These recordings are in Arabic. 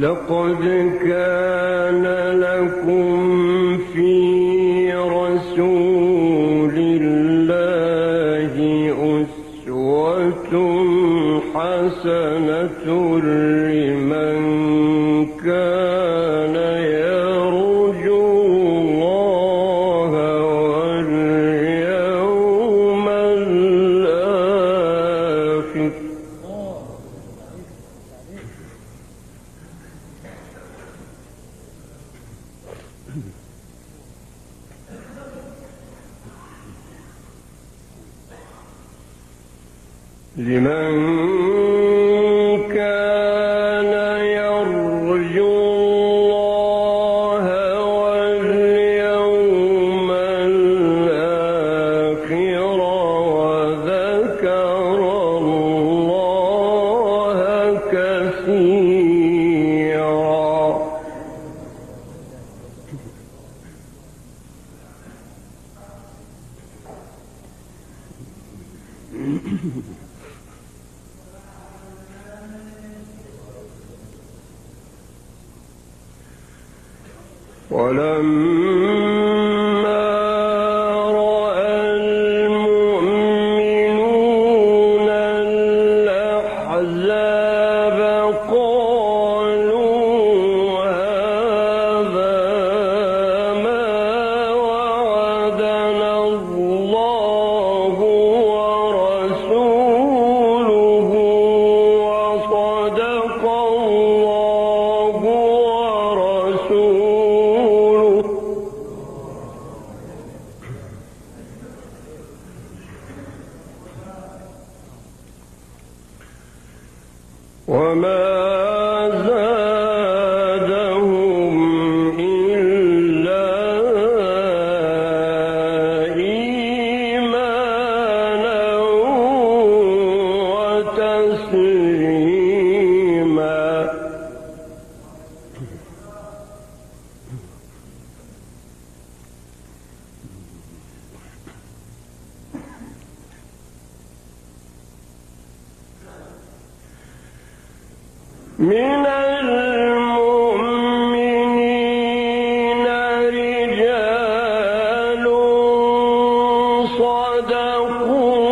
لقد كان لكم في رسول الله أسوة حسنة لمن ولم وما صدقوا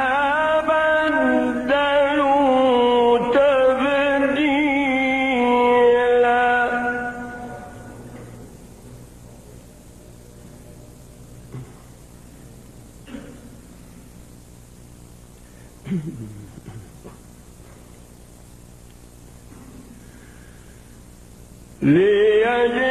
ليجد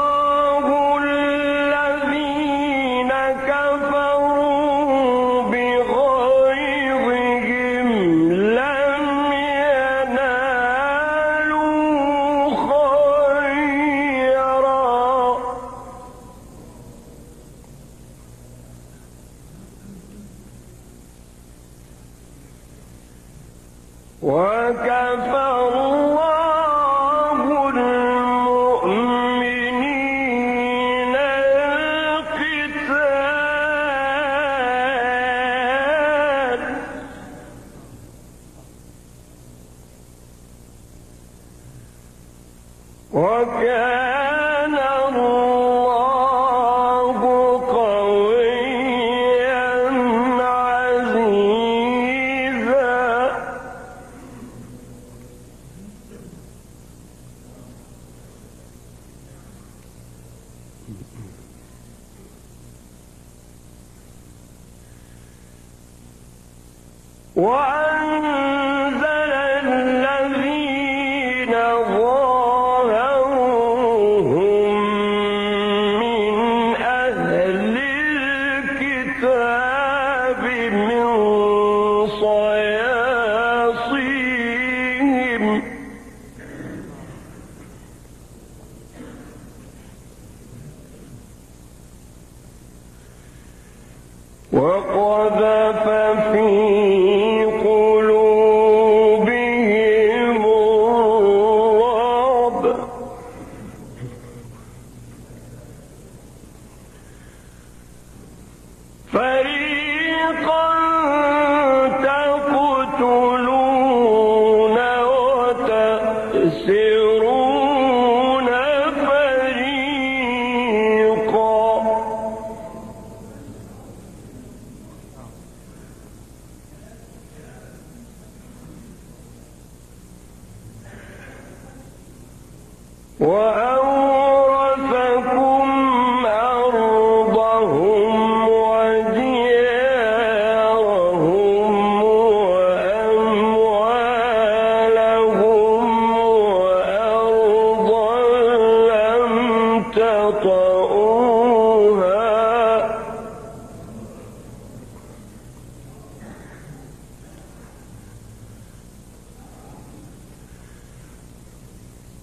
What?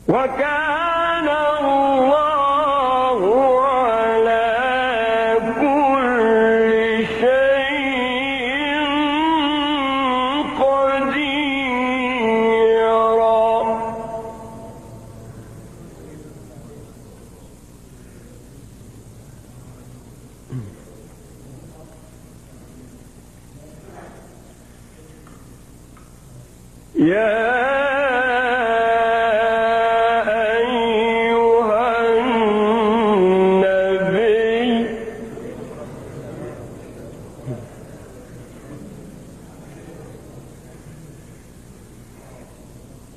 وكان الله على كل شيء قديرا. يا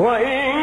وإن